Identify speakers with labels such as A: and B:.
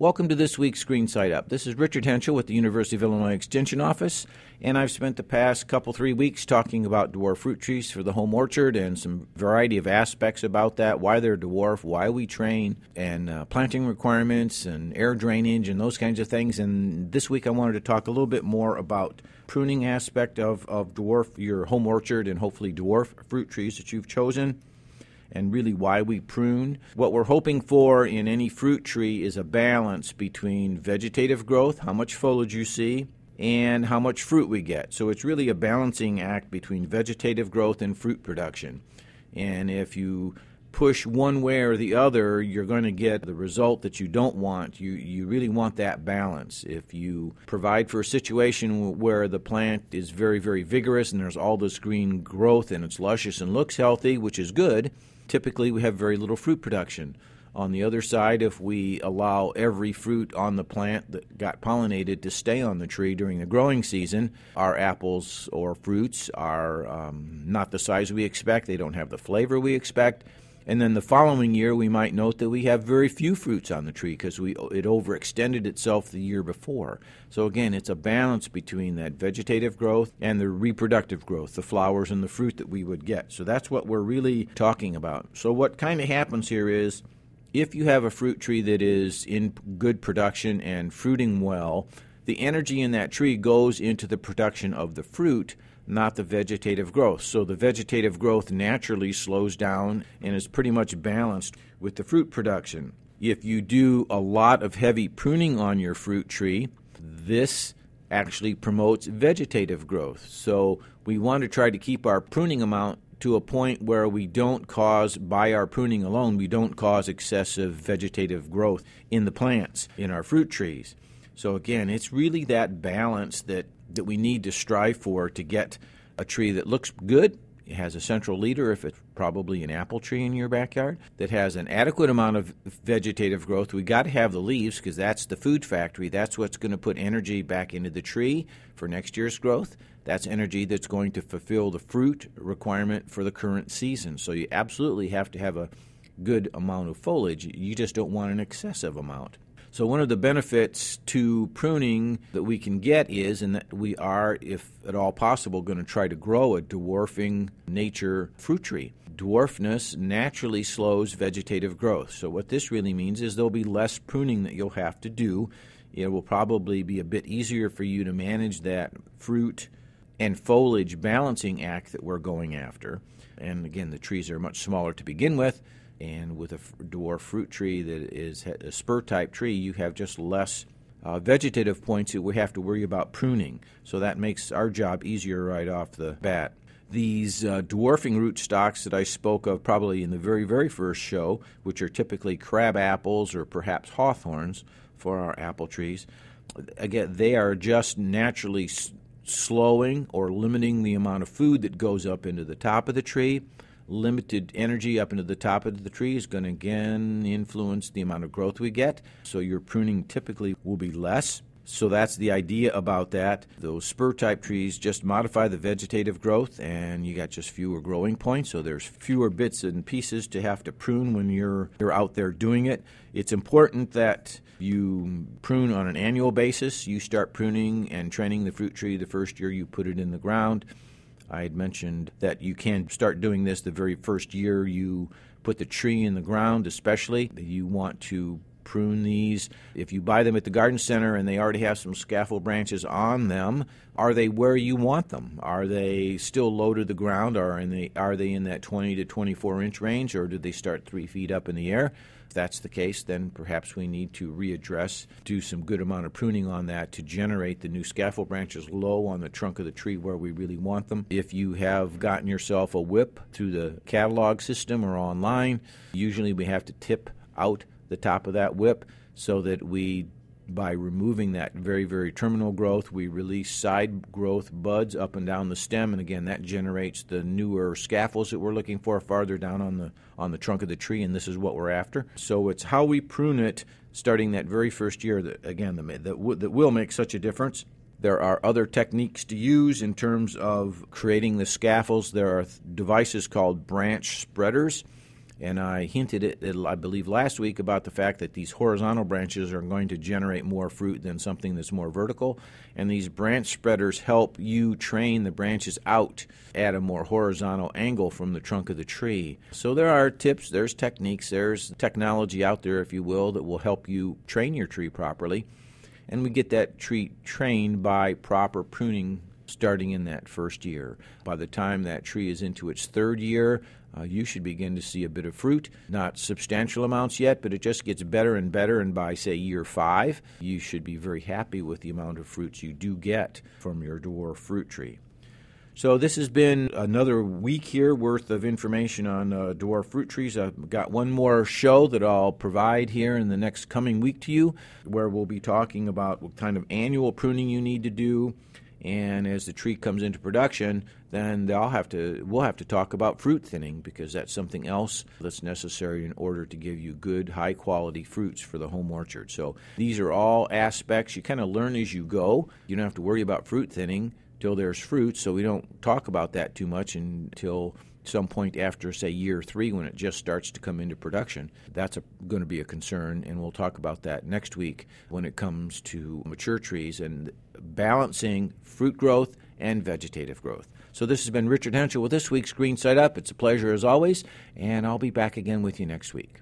A: Welcome to this week's Green Side Up. This is Richard Hentschel with the University of Illinois Extension Office, and I've spent the past couple, three weeks talking about dwarf fruit trees for the home orchard and some variety of aspects about that, why they're dwarf, why we train, and uh, planting requirements and air drainage and those kinds of things. And this week I wanted to talk a little bit more about pruning aspect of, of dwarf, your home orchard, and hopefully dwarf fruit trees that you've chosen and really why we prune. What we're hoping for in any fruit tree is a balance between vegetative growth, how much foliage you see, and how much fruit we get. So it's really a balancing act between vegetative growth and fruit production. And if you push one way or the other, you're going to get the result that you don't want. You you really want that balance. If you provide for a situation where the plant is very very vigorous and there's all this green growth and it's luscious and looks healthy, which is good, typically we have very little fruit production. On the other side, if we allow every fruit on the plant that got pollinated to stay on the tree during the growing season, our apples or fruits are um, not the size we expect. They don't have the flavor we expect. And then the following year, we might note that we have very few fruits on the tree because we it overextended itself the year before. So again, it's a balance between that vegetative growth and the reproductive growth, the flowers and the fruit that we would get. So that's what we're really talking about. So what kind of happens here is if you have a fruit tree that is in good production and fruiting well, the energy in that tree goes into the production of the fruit not the vegetative growth. So the vegetative growth naturally slows down and is pretty much balanced with the fruit production. If you do a lot of heavy pruning on your fruit tree, this actually promotes vegetative growth. So we want to try to keep our pruning amount to a point where we don't cause, by our pruning alone, we don't cause excessive vegetative growth in the plants, in our fruit trees. So again, it's really that balance that that we need to strive for to get a tree that looks good. It has a central leader, if it's probably an apple tree in your backyard, that has an adequate amount of vegetative growth. We got to have the leaves because that's the food factory. That's what's going to put energy back into the tree for next year's growth. That's energy that's going to fulfill the fruit requirement for the current season. So you absolutely have to have a good amount of foliage. You just don't want an excessive amount. So, one of the benefits to pruning that we can get is, and that we are, if at all possible, going to try to grow a dwarfing nature fruit tree. Dwarfness naturally slows vegetative growth. So, what this really means is there'll be less pruning that you'll have to do. It will probably be a bit easier for you to manage that fruit and foliage balancing act that we're going after. And again, the trees are much smaller to begin with and with a dwarf fruit tree that is a spur type tree, you have just less uh, vegetative points that we have to worry about pruning. So that makes our job easier right off the bat. These uh, dwarfing root stocks that I spoke of probably in the very, very first show, which are typically crab apples or perhaps hawthorns for our apple trees, again, they are just naturally s- slowing or limiting the amount of food that goes up into the top of the tree limited energy up into the top of the tree is going to again influence the amount of growth we get. So your pruning typically will be less. So that's the idea about that. Those spur type trees just modify the vegetative growth and you got just fewer growing points. So there's fewer bits and pieces to have to prune when you're you're out there doing it. It's important that you prune on an annual basis. You start pruning and training the fruit tree the first year you put it in the ground. I had mentioned that you can start doing this the very first year you put the tree in the ground, especially. You want to prune these. If you buy them at the garden center and they already have some scaffold branches on them, are they where you want them? Are they still low to the ground? Or they, are they in that 20 to 24 inch range, or did they start three feet up in the air? If that's the case, then perhaps we need to readdress, do some good amount of pruning on that to generate the new scaffold branches low on the trunk of the tree where we really want them. If you have gotten yourself a whip through the catalog system or online, usually we have to tip out the top of that whip so that we by removing that very, very terminal growth, we release side growth buds up and down the stem, and again, that generates the newer scaffolds that we're looking for farther down on the on the trunk of the tree, and this is what we're after. So it's how we prune it, starting that very first year. That again, that that, will make such a difference. There are other techniques to use in terms of creating the scaffolds. There are devices called branch spreaders And I hinted it, I believe, last week about the fact that these horizontal branches are going to generate more fruit than something that's more vertical. And these branch spreaders help you train the branches out at a more horizontal angle from the trunk of the tree. So there are tips, there's techniques, there's technology out there, if you will, that will help you train your tree properly. And we get that tree trained by proper pruning starting in that first year. By the time that tree is into its third year, uh, you should begin to see a bit of fruit. Not substantial amounts yet, but it just gets better and better. And by, say, year five, you should be very happy with the amount of fruits you do get from your dwarf fruit tree. So this has been another week here worth of information on uh, dwarf fruit trees. I've got one more show that I'll provide here in the next coming week to you, where we'll be talking about what kind of annual pruning you need to do, and as the tree comes into production, then they'll have to we'll have to talk about fruit thinning because that's something else that's necessary in order to give you good high quality fruits for the home orchard. So these are all aspects you kind of learn as you go. You don't have to worry about fruit thinning till there's fruit, so we don't talk about that too much until some point after, say, year three, when it just starts to come into production. That's going to be a concern, and we'll talk about that next week when it comes to mature trees and balancing fruit growth and vegetative growth. So, this has been Richard Hentschel with this week's Green Side Up. It's a pleasure as always, and I'll be back again with you next week.